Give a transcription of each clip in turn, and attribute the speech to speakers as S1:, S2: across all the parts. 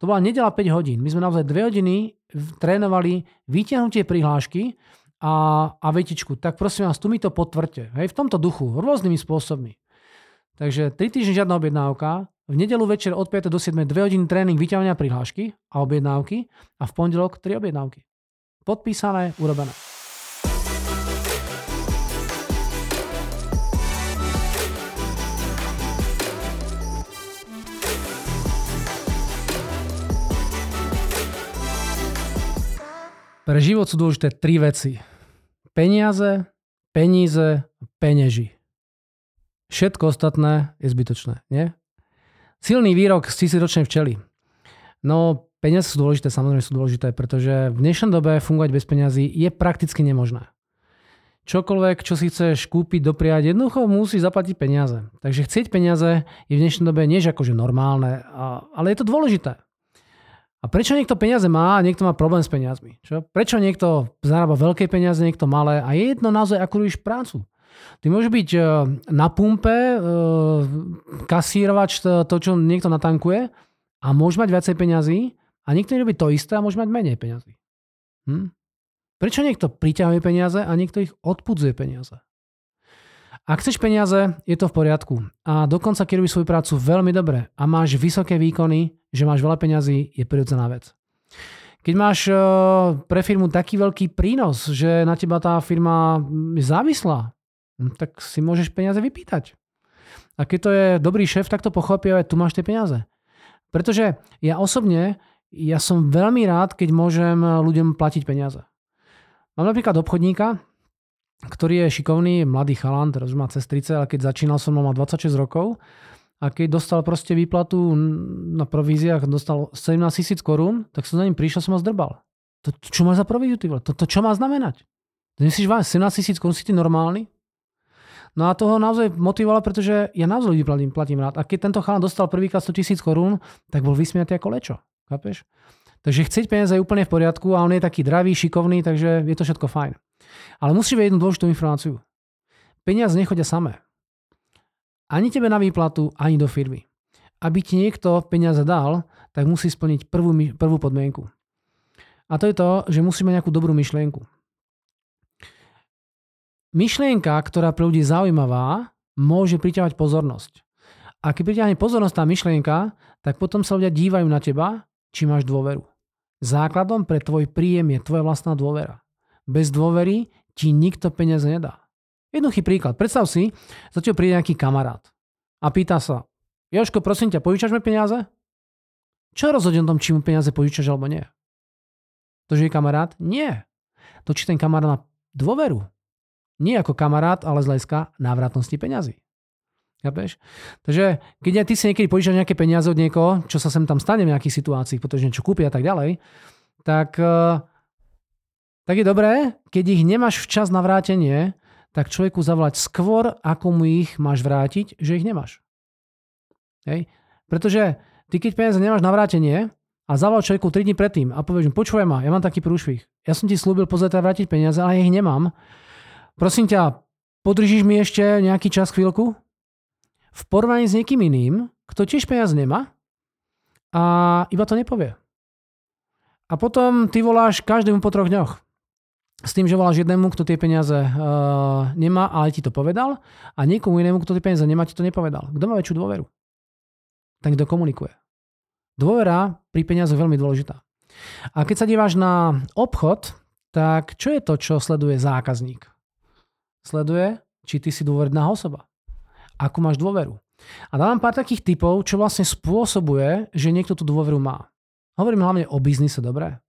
S1: To bola nedela 5 hodín. My sme naozaj 2 hodiny trénovali vyťahnutie prihlášky a, a vetičku. Tak prosím vás, tu mi to potvrďte. Hej, v tomto duchu, rôznymi spôsobmi. Takže 3 týždne žiadna objednávka, v nedelu večer od 5 do 7 2 hodiny tréning vyťahovania prihlášky a objednávky a v pondelok 3 objednávky. Podpísané, urobené. Pre život sú dôležité tri veci. Peniaze, peníze, peneži. Všetko ostatné je zbytočné, nie? Silný výrok z tisíročnej včely. No, peniaze sú dôležité, samozrejme sú dôležité, pretože v dnešnej dobe fungovať bez peniazy je prakticky nemožné. Čokoľvek, čo si chceš kúpiť, dopriať, jednoducho musí zaplatiť peniaze. Takže chcieť peniaze je v dnešnej dobe nie akože normálne, ale je to dôležité. A prečo niekto peniaze má a niekto má problém s peniazmi? Čo? Prečo niekto zarába veľké peniaze, niekto malé a je jedno naozaj, ako robíš prácu. Ty môžeš byť e, na pumpe, e, kasírovač to, to, čo niekto natankuje a môže mať viacej peňazí a niekto robí to isté a môže mať menej peňazí. Hm? Prečo niekto priťahuje peniaze a niekto ich odpudzuje peniaze? Ak chceš peniaze, je to v poriadku. A dokonca, keď robíš svoju prácu veľmi dobre a máš vysoké výkony, že máš veľa peňazí, je prirodzená vec. Keď máš eh, pre firmu taký veľký prínos, že na teba tá firma je závislá, hm, tak si môžeš peniaze vypýtať. A keď to je dobrý šéf, tak to pochopí, ale tu máš tie peniaze. Pretože ja osobne, ja som veľmi rád, keď môžem ľuďom platiť peniaze. Mám napríklad obchodníka, ktorý je šikovný, mladý chalan, teraz už má cez 30, ale keď začínal som, mal 26 rokov a keď dostal proste výplatu na províziách, dostal 17 tisíc korún, tak som za ním prišiel, som ho zdrbal. To, čo má za províziu, ty To, to čo má znamenať? Myslíš, vás 17 tisíc korún si ty normálny? No a to naozaj motivovalo, pretože ja naozaj ľudí platím, platím rád. A keď tento chalan dostal prvýkrát 100 tisíc korún, tak bol vysmiatý ako lečo. Chápeš? Takže chcieť peniaze je úplne v poriadku a on je taký dravý, šikovný, takže je to všetko fajn. Ale musíš vedieť jednu dôležitú informáciu. Peniaze nechodia samé. Ani tebe na výplatu, ani do firmy. Aby ti niekto peniaze dal, tak musí splniť prvú, prvú podmienku. A to je to, že musí mať nejakú dobrú myšlienku. Myšlienka, ktorá pre ľudí zaujímavá, môže priťahovať pozornosť. A keď priťahne pozornosť tá myšlienka, tak potom sa ľudia dívajú na teba, či máš dôveru. Základom pre tvoj príjem je tvoja vlastná dôvera. Bez dôvery ti nikto peniaze nedá. Jednoduchý príklad. Predstav si, za teba príde nejaký kamarát a pýta sa, Joško, prosím ťa, požičaš mi peniaze? Čo rozhodne o tom, či mu peniaze požičaš alebo nie? To, že je kamarát? Nie. To, či ten kamarát má dôveru. Nie ako kamarát, ale z hľadiska návratnosti peňazí. Chápeš? Takže keď aj ty si niekedy požičaš nejaké peniaze od niekoho, čo sa sem tam stane v nejakých situáciách, pretože niečo kúpi a tak ďalej, tak, eh, tak je dobré, keď ich nemáš včas na vrátenie, tak človeku zavolať skôr, ako mu ich máš vrátiť, že ich nemáš. Hej? Pretože ty keď peniaze nemáš na vrátenie a zavolal človeku 3 dní predtým a povieš mu, počúvaj ma, ja mám taký prúšvih. Ja som ti slúbil pozrieť vrátiť peniaze, ale ja ich nemám. Prosím ťa, podržíš mi ešte nejaký čas, chvíľku? V porovnaní s niekým iným, kto tiež peniaze nemá a iba to nepovie. A potom ty voláš každému po troch dňoch s tým, že voláš jednému, kto tie peniaze uh, nemá, ale ti to povedal a niekomu inému, kto tie peniaze nemá, ti to nepovedal. Kto má väčšiu dôveru? Ten, kto komunikuje. Dôvera pri peniazoch je veľmi dôležitá. A keď sa díváš na obchod, tak čo je to, čo sleduje zákazník? Sleduje, či ty si dôveryhodná osoba. Ako máš dôveru. A dávam pár takých typov, čo vlastne spôsobuje, že niekto tú dôveru má. Hovorím hlavne o biznise, dobre?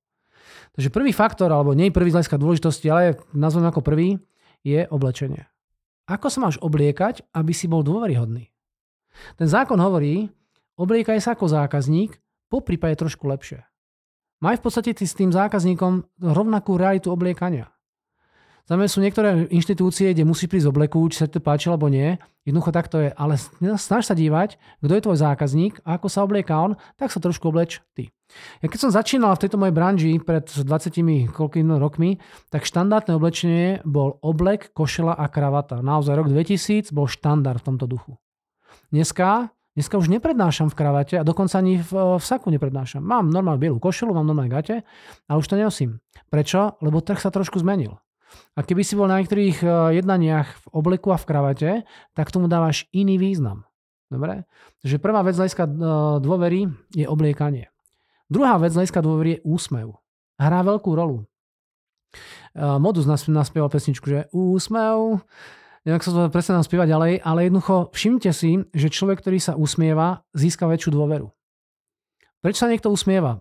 S1: Takže prvý faktor, alebo nie prvý z hľadiska dôležitosti, ale nazvem ako prvý, je oblečenie. Ako sa máš obliekať, aby si bol dôveryhodný? Ten zákon hovorí, obliekaj sa ako zákazník, po prípade trošku lepšie. Maj v podstate ty s tým zákazníkom rovnakú realitu obliekania. Znamená sú niektoré inštitúcie, kde musí prísť obleku, či sa to páči alebo nie. Jednoducho takto je. Ale snaž sa dívať, kto je tvoj zákazník a ako sa oblieka on, tak sa trošku obleč ty. Ja keď som začínal v tejto mojej branži pred 20 koľkými rokmi, tak štandardné oblečenie bol oblek, košela a kravata. Naozaj rok 2000 bol štandard v tomto duchu. Dneska Dneska už neprednášam v kravate a dokonca ani v, v saku neprednášam. Mám normálne bielú košelu, mám normálne gate a už to nenosím. Prečo? Lebo trh sa trošku zmenil. A keby si bol na niektorých e, jednaniach v obleku a v kravate, tak tomu dávaš iný význam. Dobre? Takže prvá vec hľadiska e, dôvery je obliekanie. Druhá vec z hľadiska dôvery je úsmev. Hrá veľkú rolu. E, Modus naspieval pesničku, že úsmev, neviem, sa to presne nám spieva ďalej, ale jednoducho všimte si, že človek, ktorý sa usmieva, získa väčšiu dôveru. Prečo sa niekto usmieva?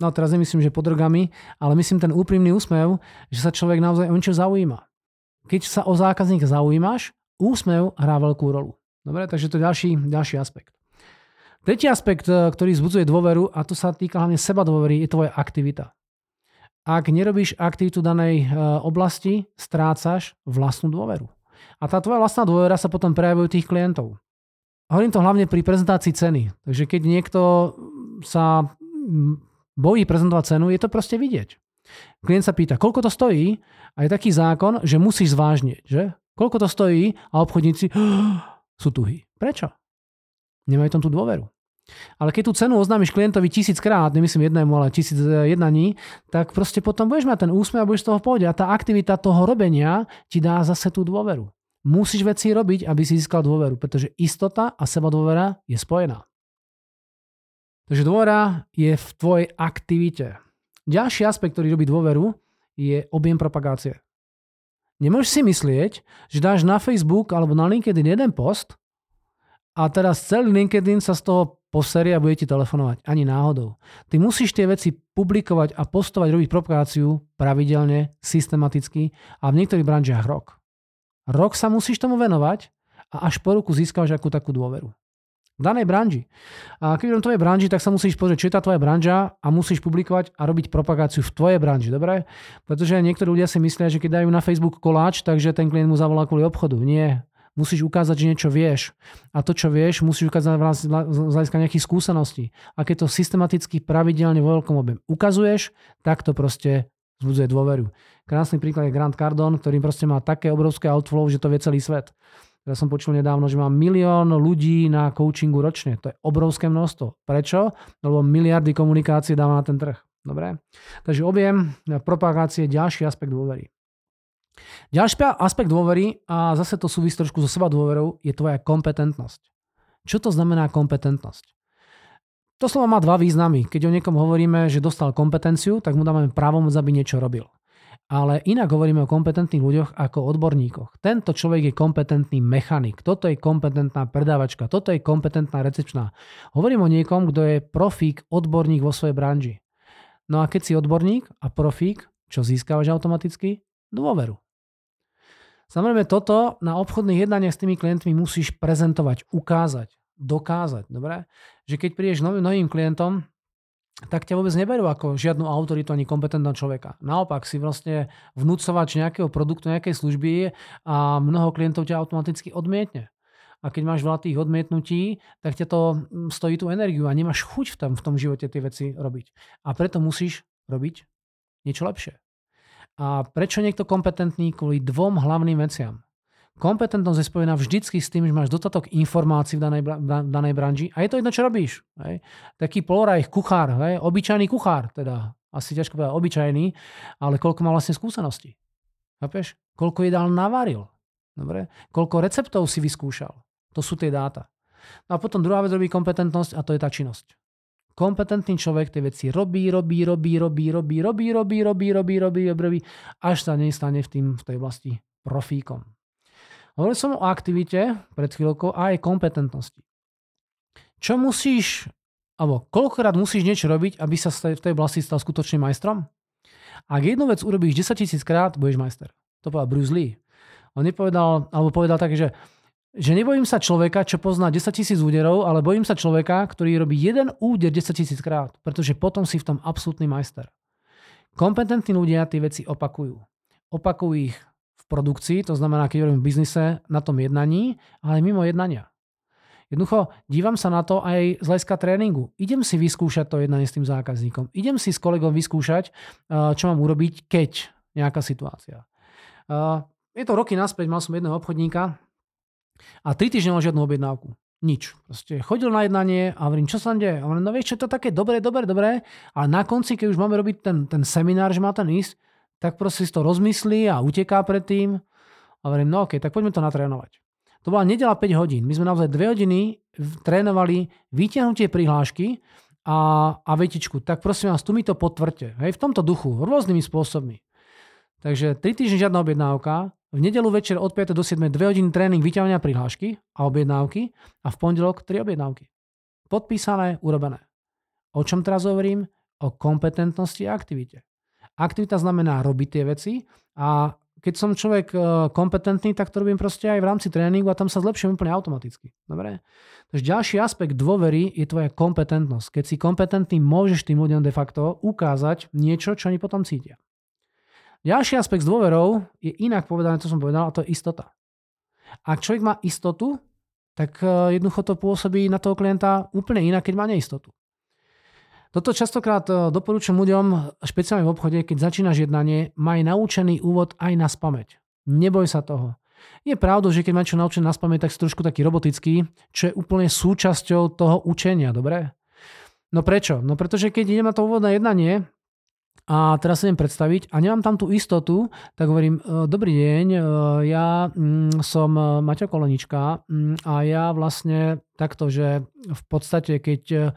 S1: No teraz nemyslím, že pod drogami, ale myslím ten úprimný úsmev, že sa človek naozaj o niečo zaujíma. Keď sa o zákazníka zaujímaš, úsmev hrá veľkú rolu. Dobre, takže to je ďalší, ďalší aspekt. Tretí aspekt, e, ktorý zbudzuje dôveru, a to sa týka hlavne seba dôvery, je tvoja aktivita. Ak nerobíš aktivitu danej e, oblasti, strácaš vlastnú dôveru. A tá tvoja vlastná dôvera sa potom prejavuje tých klientov. Hovorím to hlavne pri prezentácii ceny. Takže keď niekto sa bojí prezentovať cenu, je to proste vidieť. Klient sa pýta, koľko to stojí a je taký zákon, že musíš zvážniť, že? Koľko to stojí a obchodníci sú tuhí. Prečo? Nemajú tam tú dôveru. Ale keď tú cenu oznámiš klientovi tisíckrát, nemyslím jednému, ale tisíc e, jednaní, tak proste potom budeš mať ten úsmev a budeš z toho pohode. A tá aktivita toho robenia ti dá zase tú dôveru. Musíš veci robiť, aby si získal dôveru, pretože istota a seba dôvera je spojená. Takže dôvera je v tvojej aktivite. Ďalší aspekt, ktorý robí dôveru, je objem propagácie. Nemôžeš si myslieť, že dáš na Facebook alebo na LinkedIn jeden post a teraz celý LinkedIn sa z toho poserie a bude ti telefonovať. Ani náhodou. Ty musíš tie veci publikovať a postovať, robiť propagáciu pravidelne, systematicky a v niektorých branžiach rok. Rok sa musíš tomu venovať a až po roku získaš akú takú dôveru v danej branži. A keď v tvojej branži, tak sa musíš pozrieť, čo je tá tvoja branža a musíš publikovať a robiť propagáciu v tvojej branži, dobre? Pretože niektorí ľudia si myslia, že keď dajú na Facebook koláč, takže ten klient mu zavolá kvôli obchodu. Nie. Musíš ukázať, že niečo vieš. A to, čo vieš, musíš ukázať z hľadiska nejakých skúseností. A keď to systematicky, pravidelne vo veľkom objeme ukazuješ, tak to proste vzbudzuje dôveru. Krásny príklad je Grant Cardone, ktorý proste má také obrovské outflow, že to vie celý svet. Ja som počul nedávno, že mám milión ľudí na coachingu ročne. To je obrovské množstvo. Prečo? Lebo miliardy komunikácie dáva na ten trh. Dobre? Takže objem propagácie je ďalší aspekt dôvery. Ďalší aspekt dôvery, a zase to súvisí trošku so seba dôverou, je tvoja kompetentnosť. Čo to znamená kompetentnosť? To slovo má dva významy. Keď o niekom hovoríme, že dostal kompetenciu, tak mu dávame právomoc, aby niečo robil ale inak hovoríme o kompetentných ľuďoch ako odborníkoch. Tento človek je kompetentný mechanik, toto je kompetentná predávačka, toto je kompetentná recepčná. Hovorím o niekom, kto je profík, odborník vo svojej branži. No a keď si odborník a profík, čo získavaš automaticky? Dôveru. Samozrejme toto na obchodných jednaniach s tými klientmi musíš prezentovať, ukázať, dokázať. Dobre? Že keď prídeš novým, novým klientom, tak ťa vôbec neberú ako žiadnu autoritu ani kompetentného človeka. Naopak si vlastne vnúcovač nejakého produktu, nejakej služby a mnoho klientov ťa automaticky odmietne. A keď máš veľa tých odmietnutí, tak ťa to mm, stojí tú energiu a nemáš chuť v tom, v tom živote tie veci robiť. A preto musíš robiť niečo lepšie. A prečo niekto kompetentný? Kvôli dvom hlavným veciam. Kompetentnosť je spojená vždycky s tým, že máš dostatok informácií v danej, v danej branži a je to jedno, čo robíš. Hej. Taký poloraj, kuchár, hej, obyčajný kuchár, teda asi ťažko povedať obyčajný, ale koľko má vlastne skúseností. Chápeš? Koľko jedál navaril. Dobre? Koľko receptov si vyskúšal. To sú tie dáta. No a potom druhá vec robí kompetentnosť a to je tá činnosť. Kompetentný človek tie veci robí, robí, robí, robí, robí, robí, robí, robí, robí, robí, robí, až sa nestane v, tým, v tej vlasti profíkom. Hovoril som o aktivite pred chvíľkou a aj kompetentnosti. Čo musíš, alebo koľkokrát musíš niečo robiť, aby sa v tej oblasti stal skutočným majstrom? Ak jednu vec urobíš 10 tisíc krát, budeš majster. To povedal Bruce Lee. On nepovedal, alebo povedal tak, že, že nebojím sa človeka, čo pozná 10 tisíc úderov, ale bojím sa človeka, ktorý robí jeden úder 10 tisíc krát, pretože potom si v tom absolútny majster. Kompetentní ľudia tie veci opakujú. Opakujú ich produkcii, to znamená, keď hovorím v biznise, na tom jednaní, ale mimo jednania. Jednoducho, dívam sa na to aj z hľadiska tréningu. Idem si vyskúšať to jednanie s tým zákazníkom. Idem si s kolegom vyskúšať, eh, čo mám urobiť, keď nejaká situácia. Eh, je to roky naspäť, mal som jedného obchodníka a tri týždne mal žiadnu objednávku. Nič. Proste chodil na jednanie a hovorím, čo sa deje? A hovorím, no vieš, čo to také dobre, dobre, dobre, ale na konci, keď už máme robiť ten, ten seminár, že má ten ísť, tak proste si to rozmyslí a uteká predtým. A hovorím, no ok, tak poďme to natrénovať. To bola nedela 5 hodín. My sme naozaj 2 hodiny trénovali vyťahnutie prihlášky a, a vetičku. Tak prosím vás, tu mi to potvrďte. Hej, v tomto duchu, rôznymi spôsobmi. Takže 3 týždne žiadna objednávka, v nedelu večer od 5 do 7 2 hodiny tréning vyťahovania prihlášky a objednávky a v pondelok 3 objednávky. Podpísané, urobené. O čom teraz hovorím? O kompetentnosti a aktivite. Aktivita znamená robiť tie veci a keď som človek e, kompetentný, tak to robím proste aj v rámci tréningu a tam sa zlepšujem úplne automaticky. Dobre? Takže ďalší aspekt dôvery je tvoja kompetentnosť. Keď si kompetentný, môžeš tým ľuďom de facto ukázať niečo, čo oni potom cítia. Ďalší aspekt s dôverou je inak povedané, to som povedal, a to je istota. Ak človek má istotu, tak e, jednoducho to pôsobí na toho klienta úplne inak, keď má neistotu. Toto častokrát e, doporúčam ľuďom, špeciálne v obchode, keď začínaš jednanie, maj naučený úvod aj na spameť. Neboj sa toho. Je pravdou, že keď máš čo naučený na spameť, tak si trošku taký robotický, čo je úplne súčasťou toho učenia, dobre? No prečo? No pretože keď idem na to úvodné jednanie, a teraz sa idem predstaviť a nemám tam tú istotu, tak hovorím, e, dobrý deň, e, ja mm, som Maťo Kolonička mm, a ja vlastne takto, že v podstate, keď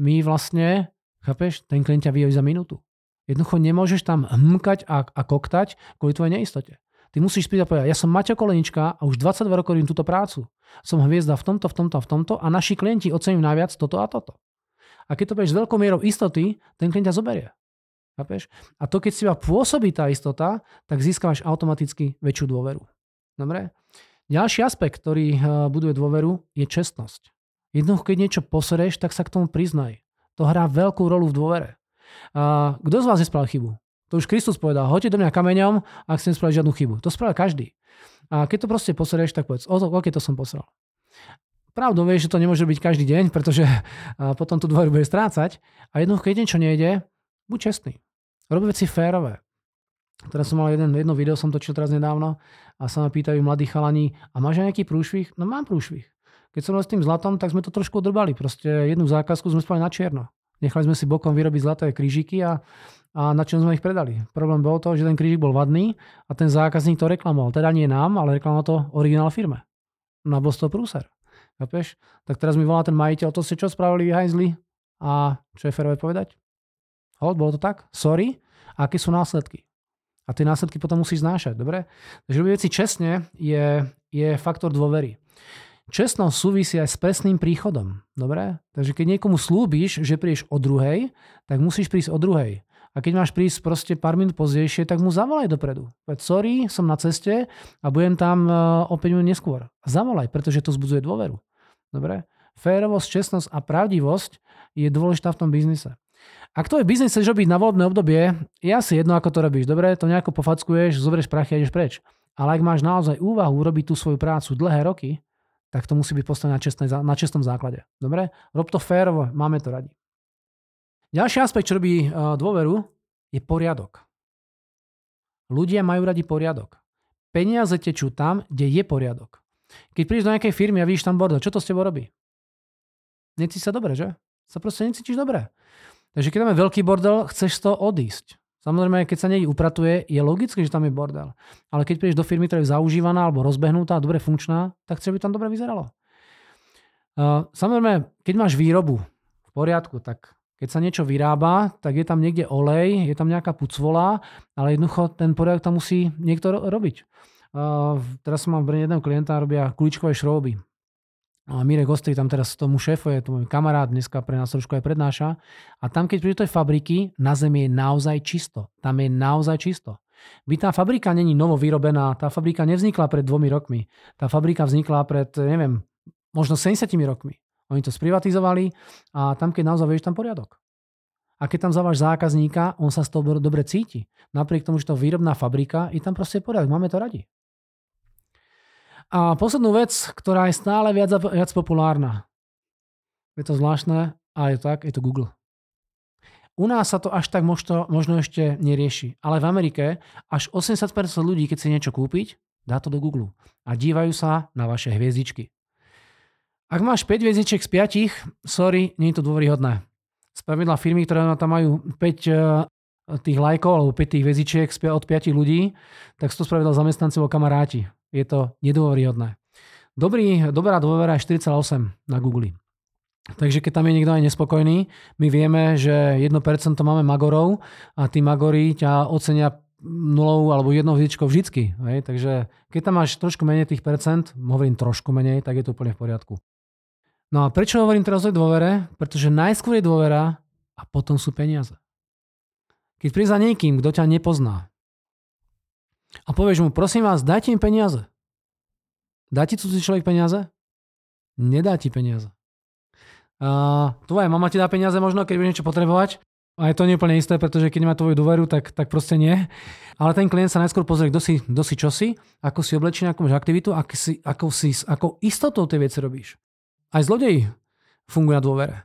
S1: my vlastne, chápeš, ten klient ťa vyjaví za minútu. Jednoducho nemôžeš tam hmkať a, a koktať kvôli tvojej neistote. Ty musíš spýtať povedať, ja som Maťo Kolenička a už 22 rokov robím túto prácu. Som hviezda v tomto, v tomto a v tomto a naši klienti ocením najviac toto a toto. A keď to budeš s veľkou mierou istoty, ten klient ťa zoberie. Chápeš? A to, keď si pôsobí tá istota, tak získavaš automaticky väčšiu dôveru. Dobre? Ďalší aspekt, ktorý eh, buduje dôveru, je čestnosť. Jednoducho, keď niečo posereš, tak sa k tomu priznaj. To hrá veľkú rolu v dôvere. Kto z vás nespravil chybu? To už Kristus povedal, hoďte do mňa kameňom, ak ste nespravili žiadnu chybu. To spravil každý. A keď to proste posereš, tak povedz, ok, to som posral. Pravdou vieš, že to nemôže byť každý deň, pretože potom tú dôveru bude strácať. A jednoducho, keď niečo nejde, buď čestný. Rob veci férové. Teraz som mal jeden, jedno video, som točil teraz nedávno a sa ma pýtajú mladí chalani, a máš aj nejaký prúšvih? No mám prúšvih. Keď som s tým zlatom, tak sme to trošku odrbali. Proste jednu zákazku sme spali na čierno. Nechali sme si bokom vyrobiť zlaté krížiky a, a na čom sme ich predali. Problém bol to, že ten krížik bol vadný a ten zákazník to reklamoval. Teda nie nám, ale reklamoval to originál firme. No a bol toho prúser. Chápeš? Tak teraz mi volá ten majiteľ, to ste čo spravili vy hajzli? A čo je férové povedať? Hold, bolo to tak? Sorry. Aké sú následky? A tie následky potom musíš znášať, dobre? Takže robiť veci čestne je, je faktor dôvery. Čestnosť súvisí aj s presným príchodom, dobre? Takže keď niekomu slúbiš, že prídeš o druhej, tak musíš prísť o druhej. A keď máš prísť proste pár minút pozdejšie, tak mu zavolaj dopredu. Veď sorry, som na ceste a budem tam e, o 5 minút neskôr. Zavolaj, pretože to zbudzuje dôveru. Dobre? Férovosť, čestnosť a pravdivosť je dôležitá v tom biznise. Ak tvoj biznis chceš robiť na voľbné obdobie, je asi jedno, ako to robíš. Dobre, to nejako pofackuješ, zoberieš prachy a ideš preč. Ale ak máš naozaj úvahu robiť tú svoju prácu dlhé roky, tak to musí byť postavené na, čestnej, na čestnom základe. Dobre? Rob to férovo, máme to radi. Ďalší aspekt, čo robí uh, dôveru, je poriadok. Ľudia majú radi poriadok. Peniaze tečú tam, kde je poriadok. Keď prídeš do nejakej firmy a vidíš tam bordel, čo to s tebou robí? Necítiš sa dobre, že? Sa proste necítiš dobre. Takže keď je veľký bordel, chceš toho odísť. Samozrejme, keď sa niekde upratuje, je logické, že tam je bordel. Ale keď prídeš do firmy, ktorá je zaužívaná alebo rozbehnutá, dobre funkčná, tak chceš, aby tam dobre vyzeralo. Samozrejme, keď máš výrobu v poriadku, tak keď sa niečo vyrába, tak je tam niekde olej, je tam nejaká pucvola, ale jednoducho ten poriadok tam musí niekto robiť. Teraz mám v jedného klienta, robia kuličkové šrouby. A Mirek Ostej tam teraz tomu šéfu je to môj kamarát, dneska pre nás trošku aj prednáša. A tam, keď príde do tej fabriky, na zemi je naozaj čisto. Tam je naozaj čisto. By tá fabrika není novo vyrobená, tá fabrika nevznikla pred dvomi rokmi. Tá fabrika vznikla pred, neviem, možno 70 rokmi. Oni to sprivatizovali a tam, keď naozaj vieš, tam poriadok. A keď tam zaváš zákazníka, on sa z toho dobre cíti. Napriek tomu, že to výrobná fabrika, je tam proste poriadok. Máme to radi. A poslednú vec, ktorá je stále viac, viac populárna. Je to zvláštne, ale je to tak, je to Google. U nás sa to až tak možno, možno ešte nerieši. Ale v Amerike až 80% ľudí, keď si niečo kúpiť, dá to do Google a dívajú sa na vaše hviezdičky. Ak máš 5 hviezdičiek z 5, sorry, nie je to dôveryhodné. Spravidla firmy, ktoré tam majú 5 eh, tých lajkov alebo 5 tých hviezdičiek od 5 ľudí, tak sú to spravidla zamestnanci alebo kamaráti. Je to nedôveryhodné. Dobrý, dobrá dôvera je 4,8 na Google. Takže keď tam je niekto aj nespokojný, my vieme, že 1% máme magorov a tí magory ťa ocenia nulou alebo jednou hviezdičkou vždycky. Hej? Takže keď tam máš trošku menej tých percent, hovorím trošku menej, tak je to úplne v poriadku. No a prečo hovorím teraz o dôvere? Pretože najskôr je dôvera a potom sú peniaze. Keď príde za niekým, kto ťa nepozná a povieš mu, prosím vás, dajte im peniaze. Dá ti cudzí človek peniaze? Nedá ti peniaze. Uh, tvoja mama ti dá peniaze možno, keď budeš niečo potrebovať. A je to neúplne isté, pretože keď má tvoju dôveru, tak, tak proste nie. Ale ten klient sa najskôr pozrie, kto si, kto si čo si, ako si oblečí, akú máš aktivitu, ako, si, ako, si, ako istotou tie veci robíš. Aj zlodej funguje na dôvere.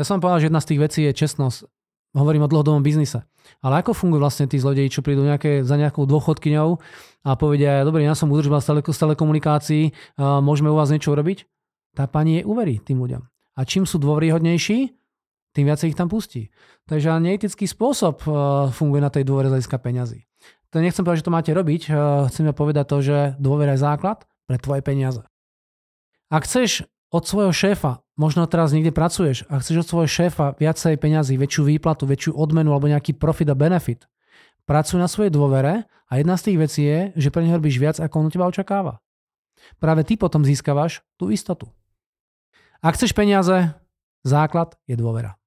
S1: Ja som povedal, že jedna z tých vecí je čestnosť. Hovorím o dlhodobom biznise. Ale ako fungujú vlastne tí zlodeji, čo prídu nejaké, za nejakou dôchodkyňou a povedia, dobrý, ja som udržbal z telekomunikácií, môžeme u vás niečo urobiť? Tá pani je uverí tým ľuďom. A čím sú dôveryhodnejší, tým viac ich tam pustí. Takže neetický spôsob funguje na tej dôvere z hľadiska peňazí. To nechcem povedať, že to máte robiť, chcem povedať to, že dôvera je základ pre tvoje peniaze. Ak chceš od svojho šéfa, možno teraz niekde pracuješ a chceš od svojho šéfa viacej peňazí, väčšiu výplatu, väčšiu odmenu alebo nejaký profit a benefit, pracuj na svojej dôvere a jedna z tých vecí je, že pre neho robíš viac, ako on od teba očakáva. Práve ty potom získavaš tú istotu. Ak chceš peniaze, základ je dôvera.